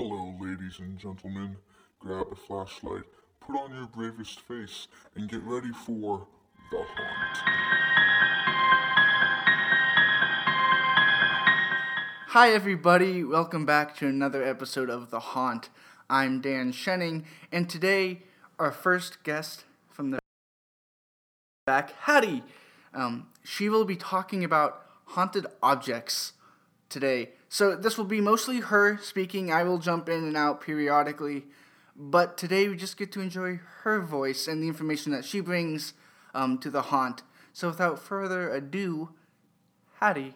Hello, ladies and gentlemen. Grab a flashlight, put on your bravest face, and get ready for the haunt. Hi, everybody. Welcome back to another episode of The Haunt. I'm Dan Shenning, and today our first guest from the back, Hattie. Um, she will be talking about haunted objects today. So this will be mostly her speaking. I will jump in and out periodically, but today we just get to enjoy her voice and the information that she brings um, to the haunt. So without further ado, Hattie.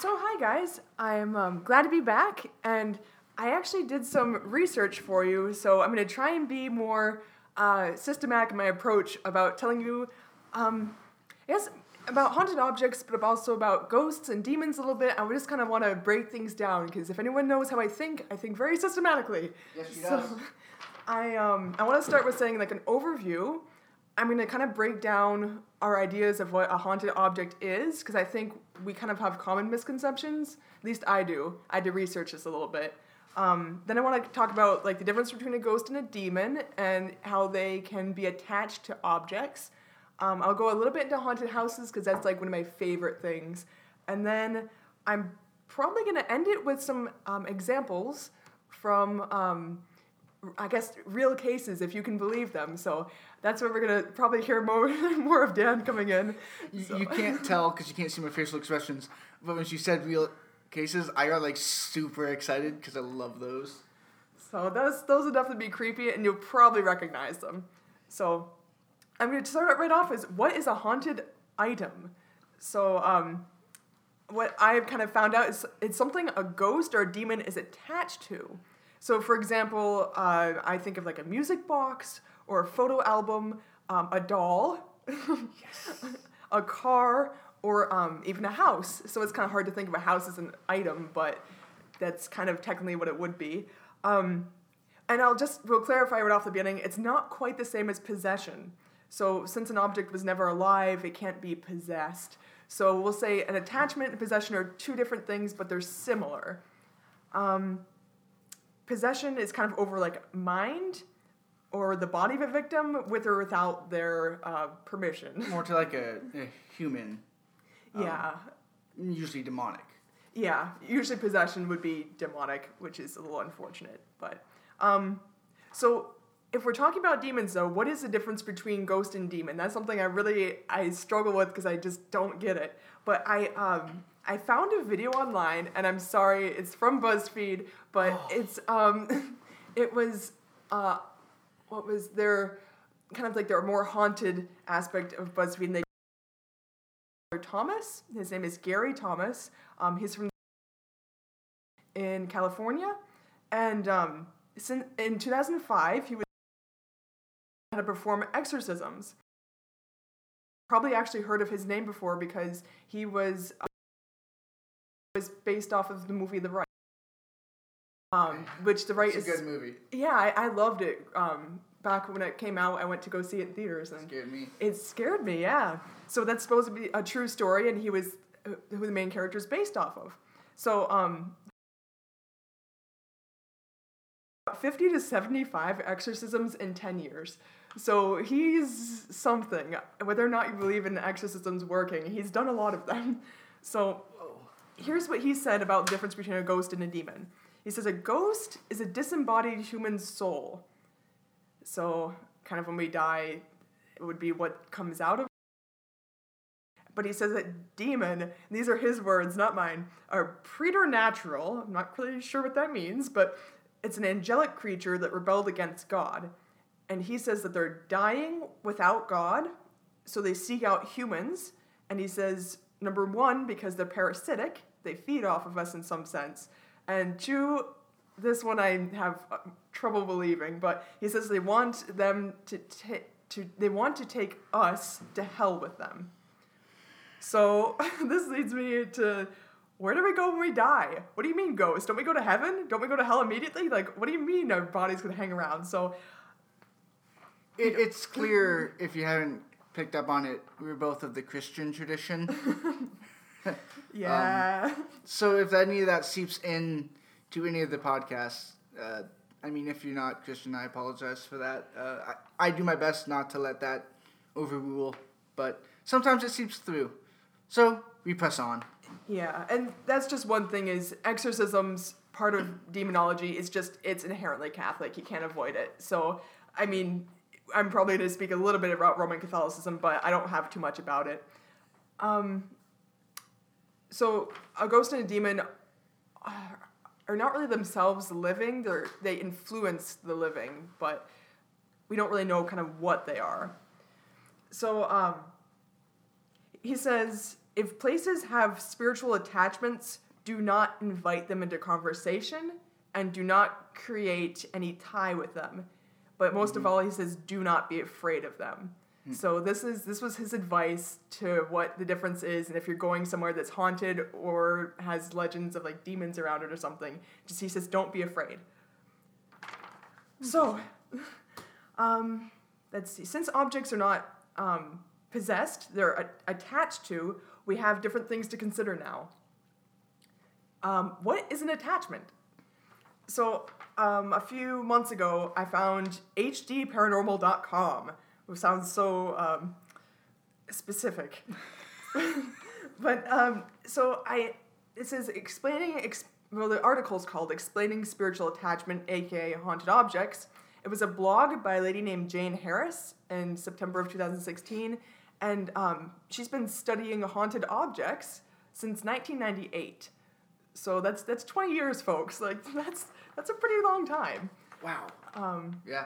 So, hi guys. I'm um, glad to be back, and I actually did some research for you. So, I'm going to try and be more uh, systematic in my approach about telling you, um, yes, about haunted objects, but also about ghosts and demons a little bit. I just kind of want to break things down because if anyone knows how I think, I think very systematically. Yes, she so, does. I um, I want to start with saying like an overview. I'm going to kind of break down our ideas of what a haunted object is because I think we kind of have common misconceptions. At least I do. I had to research this a little bit. Um, then I want to talk about like the difference between a ghost and a demon and how they can be attached to objects. Um, I'll go a little bit into haunted houses because that's like one of my favorite things. And then I'm probably going to end it with some um, examples from um, I guess real cases if you can believe them. So that's where we're gonna probably hear more more of Dan coming in. You, So- you can't tell because you can't see my facial expressions. But when she said real cases, I got like super excited because I love those. So those those would definitely be creepy, and you'll probably recognize them. So I'm going to start right off is what is a haunted item? So um, what I've kind of found out is it's something a ghost or a demon is attached to. So for example, uh, I think of like a music box or a photo album, um, a doll, a car, or um, even a house. So it's kind of hard to think of a house as an item, but that's kind of technically what it would be. Um, and I'll just we'll clarify right off the beginning. It's not quite the same as possession. So since an object was never alive, it can't be possessed. So we'll say an attachment and possession are two different things, but they're similar. Um, possession is kind of over like mind or the body of a victim with or without their uh, permission. More to like a, a human, yeah. usually demonic. Yeah, usually possession would be demonic, which is a little unfortunate. But um, so if we're talking about demons, though, what is the difference between ghost and demon? That's something I really I struggle with because I just don't get it. But I um, I found a video online, and I'm sorry, it's from BuzzFeed, but it's um, it was uh, what was their kind of like their more haunted aspect of BuzzFeed, and they Thomas. His name is Gary Thomas. Um, he's from in California, and um, sin in 2005 he was had to perform exorcisms. Probably actually heard of his name before because he was uh, was based off of the movie The Rite. Um, which The Rite It's a good movie. yeah, I, I loved it. Um, back when it came out, I went to go see it in theaters, and Scared me. it scared me. Yeah. So that's supposed to be a true story, and he was uh, who the main character is based off of. So um, fifty to seventy-five exorcisms in ten years. So he's something. Whether or not you believe in exorcisms working, he's done a lot of them. So here's what he said about the difference between a ghost and a demon. He says a ghost is a disembodied human soul. So kind of when we die, it would be what comes out of. But he says that demon, these are his words, not mine, are preternatural. I'm not really sure what that means, but it's an angelic creature that rebelled against God. And he says that they're dying without God, so they seek out humans. And he says, number one, because they're parasitic, they feed off of us in some sense. And two, this one I have uh, trouble believing, but he says they want them to, to they want to take us to hell with them. So this leads me to where do we go when we die? What do you mean ghosts? Don't we go to heaven? Don't we go to hell immediately? Like what do you mean our body's gonna hang around? So It, it's clear if you haven't picked up on it, we're both of the Christian tradition. yeah. So if any of that seeps in to any of the podcasts. Uh, I mean, if you're not Christian, I apologize for that. Uh, I, I do my best not to let that overrule, but sometimes it seeps through. So we press on. Yeah, and that's just one thing is exorcisms part of demonology is just it's inherently Catholic. You can't avoid it. So I mean, I'm probably going to speak a little bit about Roman Catholicism, but I don't have too much about it. Um, so a ghost and a demon are not really themselves living. They're they influence the living, but we don't really know kind of what they are. So um, he says if places have spiritual attachments, do not invite them into conversation and do not create any tie with them. But most mm-hmm. of all, he says, do not be afraid of them. Mm-hmm. So this is this was his advice to what the difference is, and if you're going somewhere that's haunted or has legends of like demons around it or something, just he says, don't be afraid. So, um, let's see. Since objects are not um, possessed, they're a- attached to, we have different things to consider now. Um, what is an attachment? So, um, a few months ago, I found hdparanormal.com, which sounds so um, specific. but um, so I, it says explaining, ex- well, the article is called Explaining Spiritual Attachment, aka Haunted Objects. It was a blog by a lady named Jane Harris in September of 2016, and um, she's been studying haunted objects since 1998. So that's that's 20 years, folks. Like that's that's a pretty long time. Wow. Um, yeah.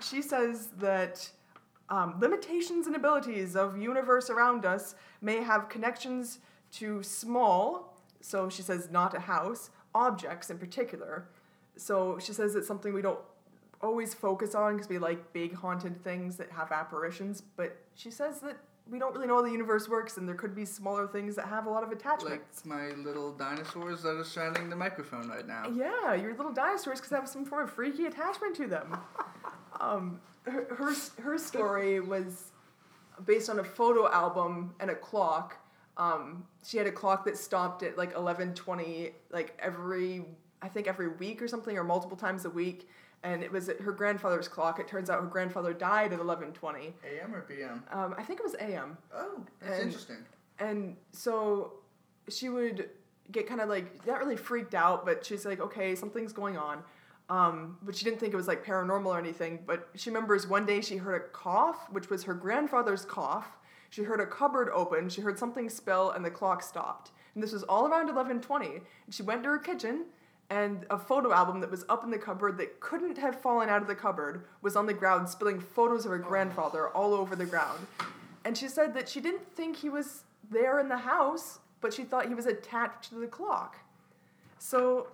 She says that um, limitations and abilities of universe around us may have connections to small. So she says not a house objects in particular. So she says it's something we don't always focus on because we like big haunted things that have apparitions. But she says that we don't really know how the universe works, and there could be smaller things that have a lot of attachments. Like my little dinosaurs that are surrounding the microphone right now. Yeah, your little dinosaurs could have some form of freaky attachment to them. um, her, her her story was based on a photo album and a clock. Um, she had a clock that stopped at like eleven twenty, like every I think every week or something, or multiple times a week and it was at her grandfather's clock. It turns out her grandfather died at eleven twenty. A.M. or P.M. Um, I think it was A.M. Oh, that's and, interesting. And so she would get kind of like not really freaked out, but she's like, okay, something's going on. Um, but she didn't think it was like paranormal or anything. But she remembers one day she heard a cough, which was her grandfather's cough. She heard a cupboard open. She heard something spill, and the clock stopped. And this was all around eleven twenty. And she went to her kitchen and a photo album that was up in the cupboard that couldn't have fallen out of the cupboard was on the ground, spilling photos of her grandfather all over the ground. And she said that she didn't think he was there in the house, but she thought he was attached to the clock. So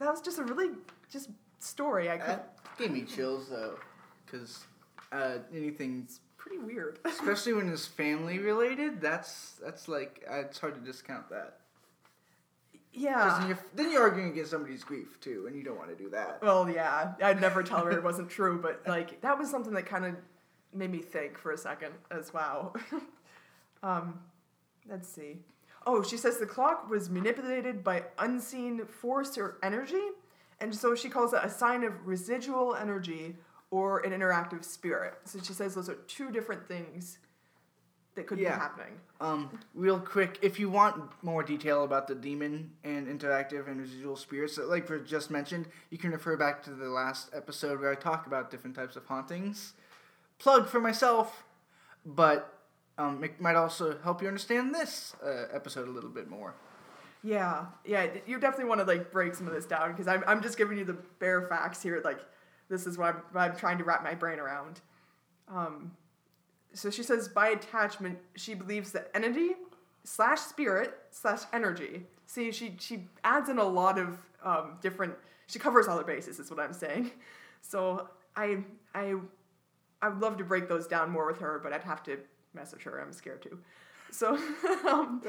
that was just a really just story. I could... That gave me chills though, because uh, anything's pretty weird, especially when it's family related. That's that's like uh, it's hard to discount that. Yeah. Then you're, then you're arguing against somebody's grief too, and you don't want to do that. Well, yeah, I'd never tell her it wasn't true, but like that was something that kind of made me think for a second as well. um, let's see. Oh, she says the clock was manipulated by unseen force or energy, and so she calls it a sign of residual energy or an interactive spirit. So she says those are two different things that could yeah. be happening. Um, real quick, if you want more detail about the demon and interactive and residual spirits, like we just mentioned, you can refer back to the last episode where I talk about different types of hauntings. Plug for myself, but um, it might also help you understand this uh, episode a little bit more. Yeah, yeah, you definitely want to like break some of this down because I'm I'm just giving you the bare facts here. Like, this is what I'm, what I'm trying to wrap my brain around. Um, so she says by attachment, she believes that entity slash spirit slash energy. See, she she adds in a lot of um, different. She covers all the bases. Is what I'm saying. So I I I would love to break those down more with her, but I'd have to message her. I'm scared to. So um,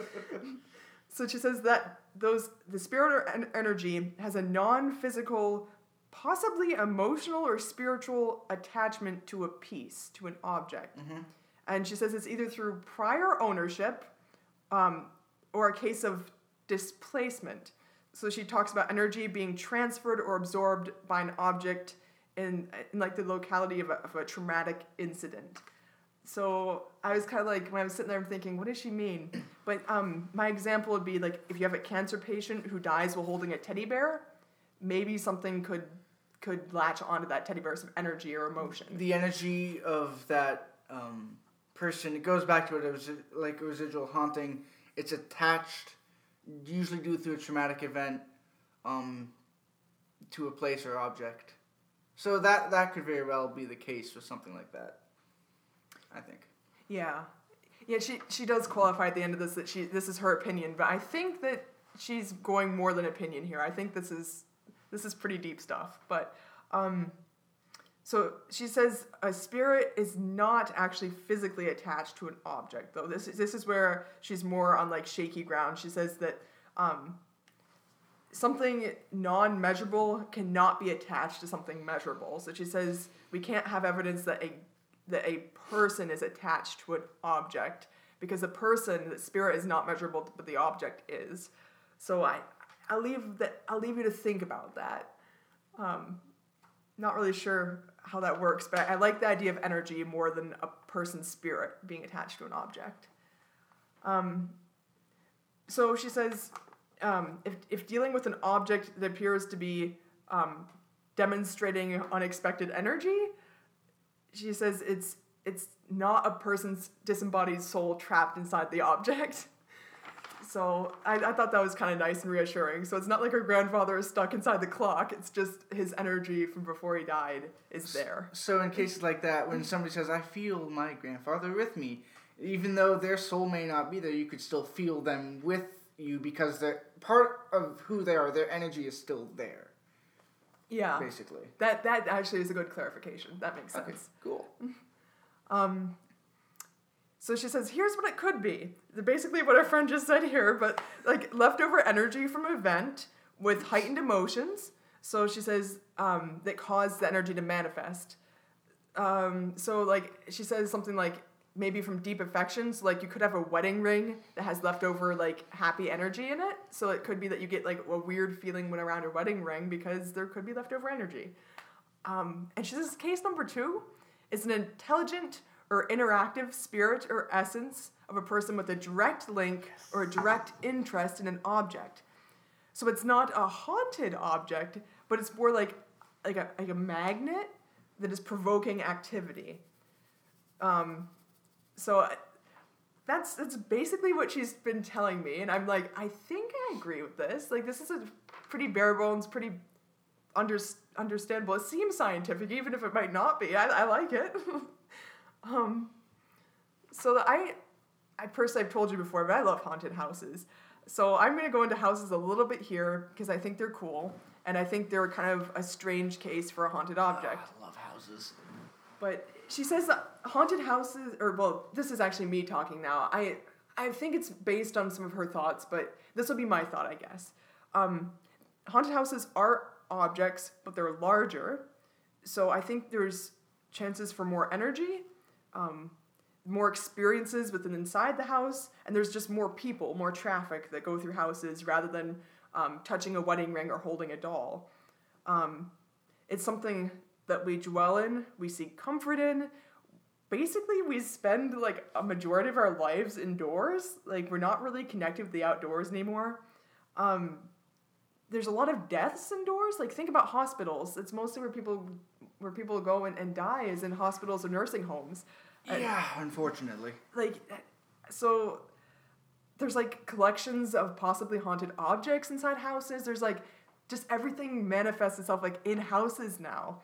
so she says that those the spirit or en- energy has a non-physical possibly emotional or spiritual attachment to a piece, to an object. Mm-hmm. And she says it's either through prior ownership um, or a case of displacement. so she talks about energy being transferred or absorbed by an object in, in like the locality of a, of a traumatic incident. So I was kind of like when I was sitting there, I'm thinking, what does she mean? But um, my example would be like if you have a cancer patient who dies while holding a teddy bear, maybe something could could latch onto that teddy bear some energy or emotion. The energy of that um, person. It goes back to it. It was like a residual haunting. It's attached, usually due to a traumatic event, um, to a place or object. So that that could very well be the case with something like that. I think. Yeah, yeah. She she does qualify at the end of this that she this is her opinion, but I think that she's going more than opinion here. I think this is this is pretty deep stuff. But um, so she says a spirit is not actually physically attached to an object, though. This is this is where she's more on like shaky ground. She says that um, something non-measurable cannot be attached to something measurable. So she says we can't have evidence that a that a person is attached to an object because the person, the spirit, is not measurable, but the object is. So I, I'll leave that. I'll leave you to think about that. Um, not really sure how that works, but I like the idea of energy more than a person's spirit being attached to an object. Um, so she says, um, if, if dealing with an object that appears to be um, demonstrating unexpected energy, she says it's it's not a person's disembodied soul trapped inside the object. So I, I thought that was kind of nice and reassuring. So it's not like her grandfather is stuck inside the clock. It's just his energy from before he died is there. So in cases like that, when somebody says, "I feel my grandfather with me," even though their soul may not be there, you could still feel them with you because they're part of who they are. Their energy is still there, Yeah. basically. That that actually is a good clarification. That makes sense. Okay, cool. Um, so she says, here's what it could be. Basically, what our friend just said here, but like leftover energy from an event with heightened emotions. So she says um, that caused the energy to manifest. Um, so like she says something like maybe from deep affections, like you could have a wedding ring that has leftover like happy energy in it. So it could be that you get like a weird feeling when around your wedding ring because there could be leftover energy. Um, and she says case number two is an intelligent or interactive spirit or essence of a person with a direct link or a direct interest in an object. So it's not a haunted object, but it's more like like a like a magnet that is provoking activity. Um, so that's that's basically what she's been telling me, and I'm like, I think I agree with this. Like this is a pretty bare bones, pretty under, understandable. It seems scientific, even if it might not be. I, I like it. um, so I, I personally have told you before, but I love haunted houses. So I'm gonna go into houses a little bit here because I think they're cool, and I think they're kind of a strange case for a haunted object. I love houses. But she says haunted houses, or well, this is actually me talking now. I I think it's based on some of her thoughts, but this will be my thought, I guess. Um, haunted houses are objects, but they're larger, so I think there's chances for more energy, um, more experiences within inside the house, and there's just more people, more traffic that go through houses rather than um, touching a wedding ring or holding a doll. Um, it's something that we dwell in, we seek comfort in. Basically, we spend like a majority of our lives indoors. Like we're not really connected with the outdoors anymore. Um, there's a lot of deaths indoors. Like think about hospitals. It's mostly where people where people go and, and die is in hospitals or nursing homes. Uh, Yeah, unfortunately. like so there's like collections of possibly haunted objects inside houses there's like just everything manifests itself like in houses now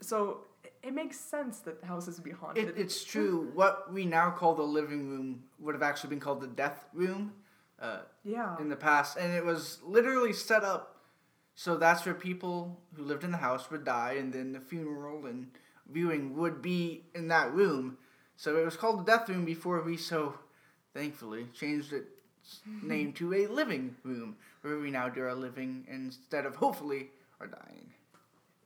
so it, it makes sense that houses would be haunted It, it's true. What we now call the living room would have actually been called the death room uh, yeah in the past, and it was literally set up so that's where people who lived in the house would die, and then the funeral and viewing would be in that room. So it was called the death room before we so thankfully changed its name to a living room, where we now do our living instead of hopefully our dying.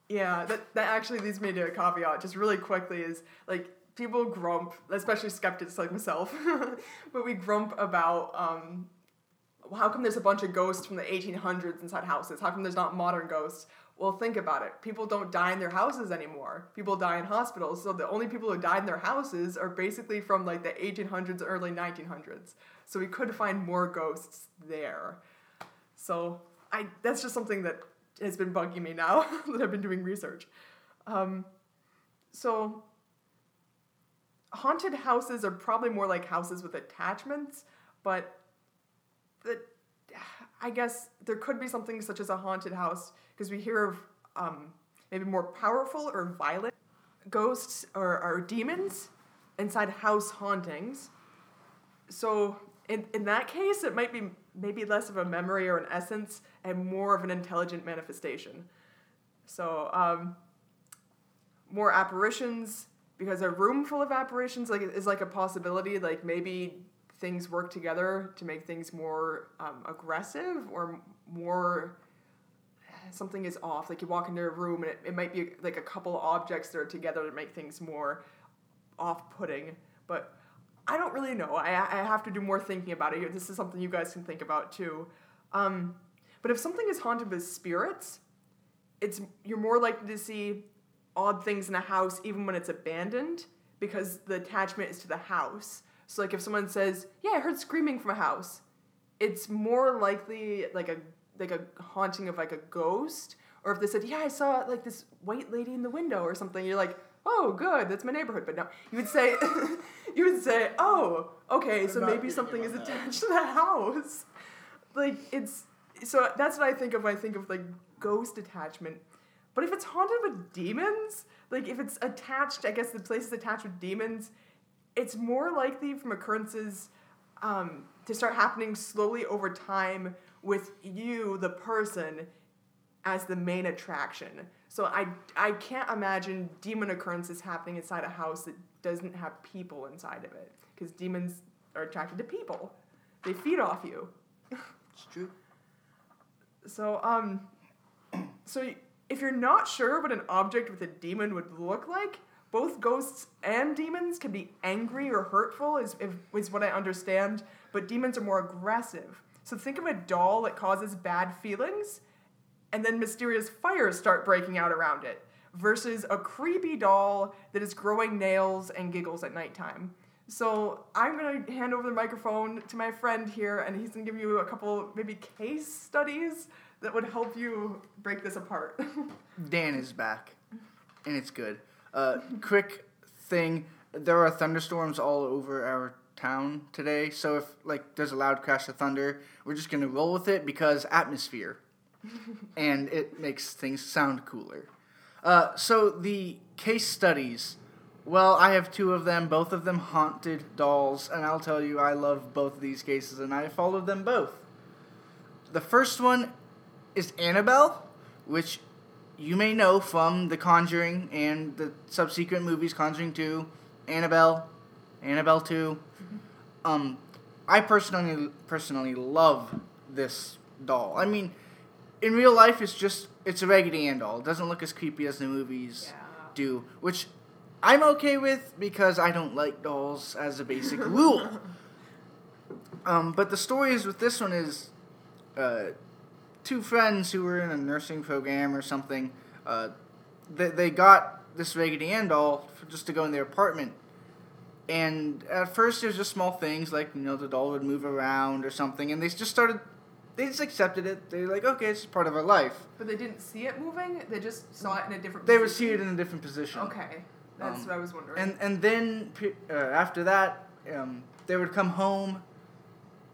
Yeah, that, that actually leads me to a caveat just really quickly is like people grump, especially skeptics like myself, but we grump about um, how come there's a bunch of ghosts from the 1800s inside houses? How come there's not modern ghosts? Well, think about it. People don't die in their houses anymore. People die in hospitals. So the only people who died in their houses are basically from like the 1800s, early 1900s. So we could find more ghosts there. So I that's just something that has been bugging me now that I've been doing research. Um, so haunted houses are probably more like houses with attachments, but the, I guess there could be something such as a haunted house because we hear of um, maybe more powerful or violent ghosts or, or demons inside house hauntings. So in, in that case, it might be maybe less of a memory or an essence and more of an intelligent manifestation. So um, more apparitions because a room full of apparitions like is like a possibility. Like maybe things work together to make things more um, aggressive or more something is off. Like you walk into a room and it, it might be like a couple objects that are together to make things more off-putting but i don't really know. I, I have to do more thinking about it. This is something you guys can think about too. Um, but if something is haunted with spirits it's you're more likely to see odd things in a house even when it's abandoned because the attachment is to the house so like if someone says, "Yeah, I heard screaming from a house," it's more likely like a like a haunting of like a ghost, or if they said, "Yeah, I saw like this white lady in the window" or something, you're like, "Oh, good, that's my neighborhood." But no, you would say, you would say, "Oh, okay, so maybe something is that. attached to the house." Like it's so that's what I think of when I think of like ghost attachment. But if it's haunted with demons, like if it's attached, I guess the place is attached with demons, it's more likely from occurrences um, to start happening slowly over time with you, the person, as the main attraction. So I, I can't imagine demon occurrences happening inside a house that doesn't have people inside of it. Because demons are attracted to people, they feed off you. It's true. So, um, so if you're not sure what an object with a demon would look like, both ghosts and demons can be angry or hurtful, is, is what I understand, but demons are more aggressive. So think of a doll that causes bad feelings, and then mysterious fires start breaking out around it, versus a creepy doll that is growing nails and giggles at nighttime. So I'm gonna hand over the microphone to my friend here, and he's gonna give you a couple maybe case studies that would help you break this apart. Dan is back, and it's good. Uh, quick thing: there are thunderstorms all over our town today. So if like there's a loud crash of thunder, we're just gonna roll with it because atmosphere, and it makes things sound cooler. Uh, so the case studies. Well, I have two of them, both of them haunted dolls, and I'll tell you, I love both of these cases, and I followed them both. The first one is Annabelle, which you may know from The Conjuring and the subsequent movies Conjuring 2, Annabelle, Annabelle 2. Um, I personally personally love this doll. I mean, in real life, it's just it's a Raggedy Ann doll. It doesn't look as creepy as the movies Yeah. do, which I'm okay with because I don't like dolls as a basic rule. Um, but the story is with this one is uh, two friends who were in a nursing program or something. Uh, they, they got this Raggedy Ann doll just to go in their apartment. And at first, it was just small things like you know the doll would move around or something, and they just started. They just accepted it. They're like, okay, it's part of our life. but they didn't see it moving. They just saw it in a different. They would see it in a different position. Okay, that's Um, what I was wondering. And and then uh, after that, um, they would come home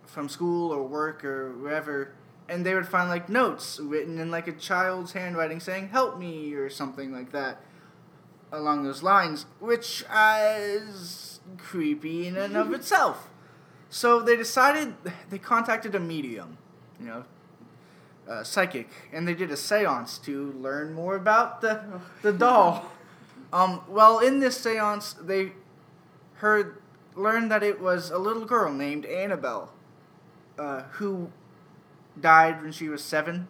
from school or work or wherever, and they would find like notes written in like a child's handwriting saying "Help me" or something like that, along those lines, which is creepy in and of itself. So they decided they contacted a medium, you know, uh, psychic, and they did a séance to learn more about the the doll. Um, well, in this séance, they heard learned that it was a little girl named Annabelle, uh, who died when she was seven,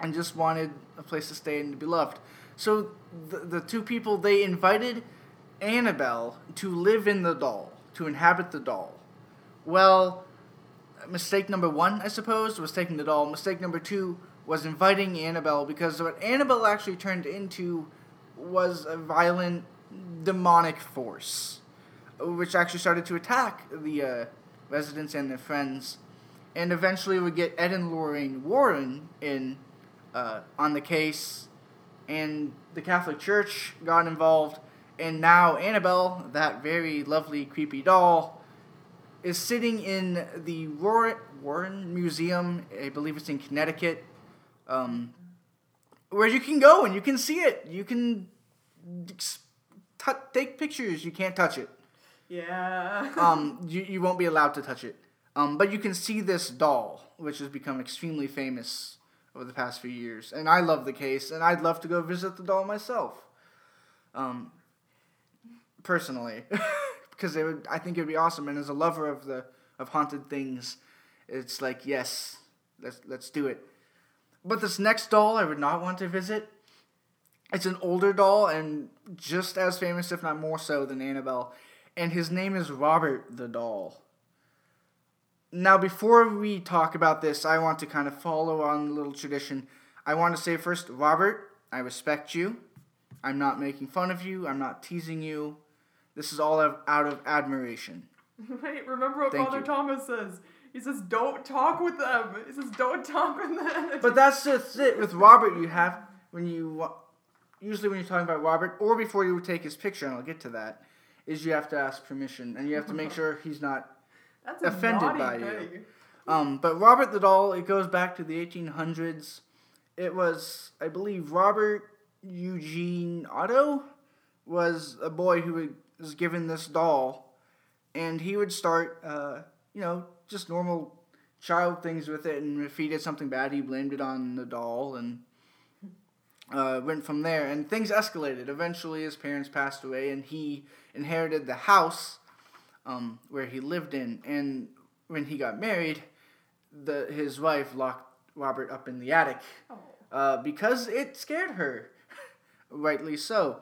and just wanted a place to stay and to be loved. So the the two people they invited Annabelle to live in the doll, to inhabit the doll. Well, mistake number one, I suppose, was taking the doll. Mistake number two was inviting Annabelle because what Annabelle actually turned into was a violent demonic force, which actually started to attack the uh, residents and their friends, and eventually we get Ed and Lorraine Warren in uh, on the case, and the Catholic Church got involved, and now Annabelle, that very lovely, creepy doll, is sitting in the Warren, Warren Museum. I believe it's in Connecticut, um, where you can go and you can see it. You can t- take pictures. You can't touch it. Yeah. Um, you, you won't be allowed to touch it. Um, but you can see this doll, which has become extremely famous over the past few years. And I love the case, and I'd love to go visit the doll myself. Um, personally, because it would, I think it would be awesome. And as a lover of the of haunted things, it's like yes, let's let's do it. But this next doll, I would not want to visit. It's an older doll and just as famous, if not more so, than Annabelle. And his name is Robert the doll. Now, before we talk about this, I want to kind of follow on a little tradition. I want to say first, Robert, I respect you. I'm not making fun of you. I'm not teasing you. This is all out of admiration. Wait, remember what Thank Father you. Thomas says? He says, "Don't talk with them." He says, "Don't talk with them." But that's just it. With Robert, you have when you usually when you're talking about Robert, or before you take his picture, and I'll get to that, is you have to ask permission, and you have to make sure he's not that's offended by you. thing. Um, but Robert the doll, it goes back to the 1800s. It was, I believe, Robert Eugene Otto was a boy who was given this doll, and he would start, uh, you know, just normal child things with it. And if he did something bad, he blamed it on the doll, and uh, went from there. And things escalated. Eventually, his parents passed away, and he inherited the house um, where he lived in. And when he got married, the his wife locked Robert up in the attic Oh. uh, because it scared her. Rightly so.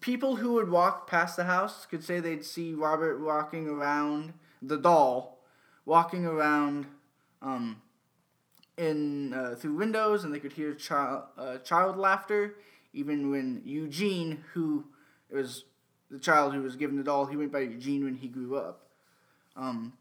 People who would walk past the house could say they'd see Robert walking around the doll, walking around um, in uh, through windows, and they could hear child uh, child laughter. Even when Eugene, who was the child who was given the doll, he went by Eugene when he grew up. Um,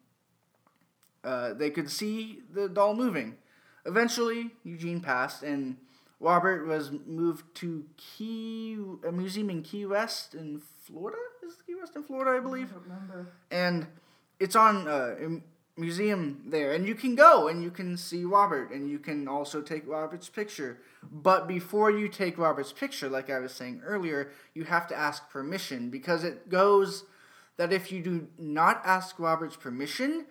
uh, they could see the doll moving. Eventually, Eugene passed, and Robert was moved to Key, a museum in Key West in Florida. Is it Key West in Florida, I I believe? don't remember. and it's on uh, museum there and you can go and you can see robert and you can also take robert's picture. But before you take robert's picture like i was saying earlier you have to ask permission because it goes that if you do not ask robert's permission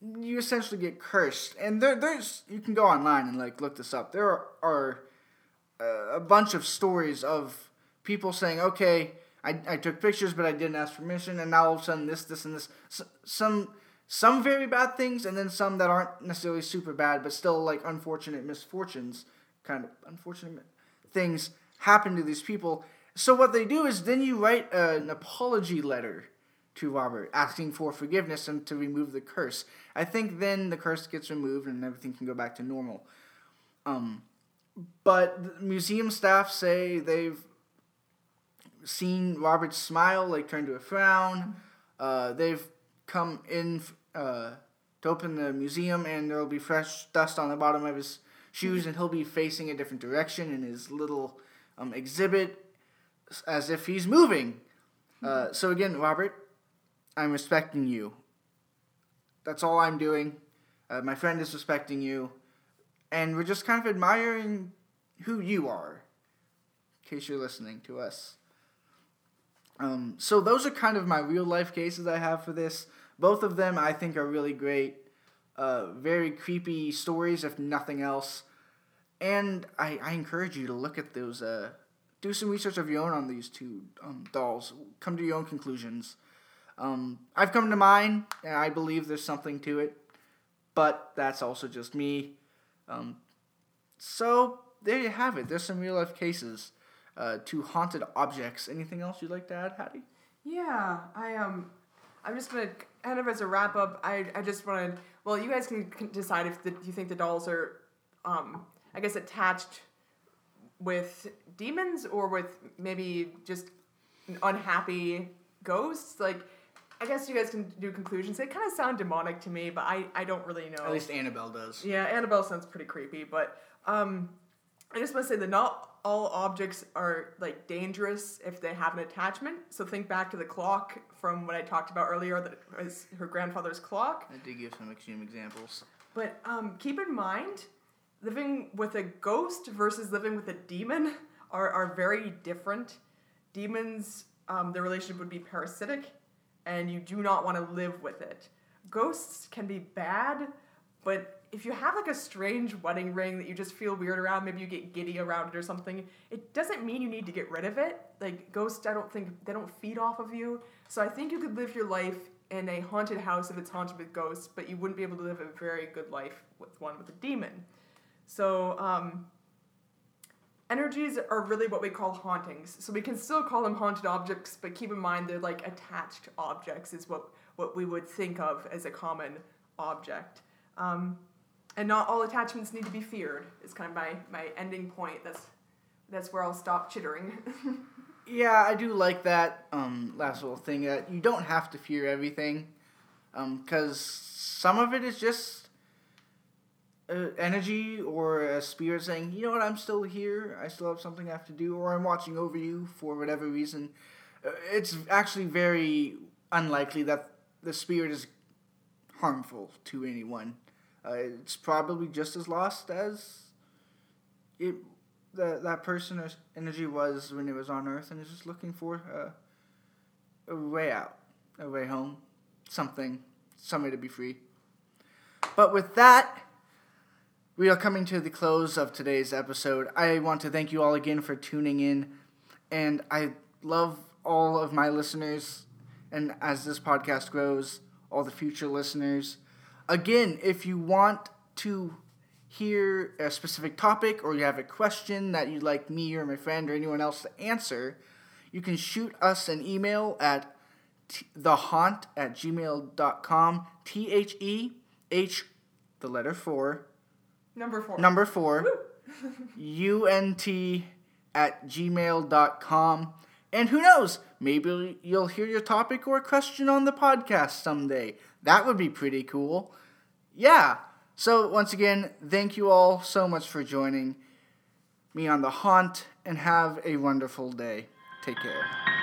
you essentially get cursed. And there, there's you can go online and like look this up. There are, are uh, a bunch of stories of people saying, okay, I, I took pictures, but I didn't ask permission, and now all of a sudden this, this, and this. S- some some very bad things, and then some that aren't necessarily super bad, but still like unfortunate misfortunes, kind of unfortunate things happen to these people. So what they do is then you write an apology letter to Robert asking for forgiveness and to remove the curse. I think then the curse gets removed and everything can go back to normal. Um, but museum staff say they've seen Robert's smile like turn to a frown. Uh, they've come in uh, to open the museum, and there will be fresh dust on the bottom of his shoes, and he'll be facing a different direction in his little um, exhibit, as if he's moving. Uh, so again, Robert, I'm respecting you. That's all I'm doing. Uh, my friend is respecting you, and we're just kind of admiring who you are. In case you're listening to us. Um, so those are kind of my real life cases I have for this. Both of them I think are really great. Uh, very creepy stories, if nothing else. And I, I encourage you to look at those. Uh, do some research of your own on these two um, dolls. Come to your own conclusions. Um, I've come to mine, and I believe there's something to it. But that's also just me. Um, so there you have it. There's some real life cases. Uh, to haunted objects. Anything else you'd like to add, Hattie? Yeah, I um, I'm just gonna kind of as a wrap up. I, I just want to. Well, you guys can, can decide if the, you think the dolls are, um, I guess attached with demons or with maybe just unhappy ghosts. Like, I guess you guys can do conclusions. They kind of sound demonic to me, but I, I don't really know. At least Annabelle does. Yeah, Annabelle sounds pretty creepy, but um, I just want to say that not all objects are like dangerous if they have an attachment. So think back to the clock from what I talked about earlier, that was her grandfather's clock. I did give some extreme examples. But um, keep in mind, living with a ghost versus living with a demon are, are very different. Demons, um, their relationship would be parasitic, and you do not want to live with it. Ghosts can be bad, but if you have like a strange wedding ring that you just feel weird around, maybe you get giddy around it or something, it doesn't mean you need to get rid of it. Like ghosts, I don't think they don't feed off of you. So I think you could live your life in a haunted house if it's haunted with ghosts, but you wouldn't be able to live a very good life with one with a demon. So um, energies are really what we call hauntings. So we can still call them haunted objects, but keep in mind they're like attached objects is what what we would think of as a common object. Um, and not all attachments need to be feared. Is kind of my my ending point. That's that's where I'll stop chittering. Yeah, I do like that um, last little thing that you don't have to fear everything, because some of it is just uh, energy or a spirit saying, you know what, I'm still here. I still have something I have to do, or I'm watching over you for whatever reason. Uh, it's actually very unlikely that the spirit is harmful to anyone. Uh, it's probably just as lost as it that that person's energy was when it was on Earth, and is just looking for a, a way out, a way home, something, some way to be free. But with that, we are coming to the close of today's episode. I want to thank you all again for tuning in, and I love all of my listeners, and as this podcast grows, all the future listeners. Again, if you want to hear a specific topic or you have a question that you'd like me or my friend or anyone else to answer, you can shoot us an email at t- thehaunt at gmail.com. T H E H, the letter 4, Number four. number 4, U N T at gmail.com. And who knows, maybe you'll hear your topic or question on the podcast someday. That would be pretty cool. Yeah. So, once again, thank you all so much for joining me on The Haunt and have a wonderful day. Take care.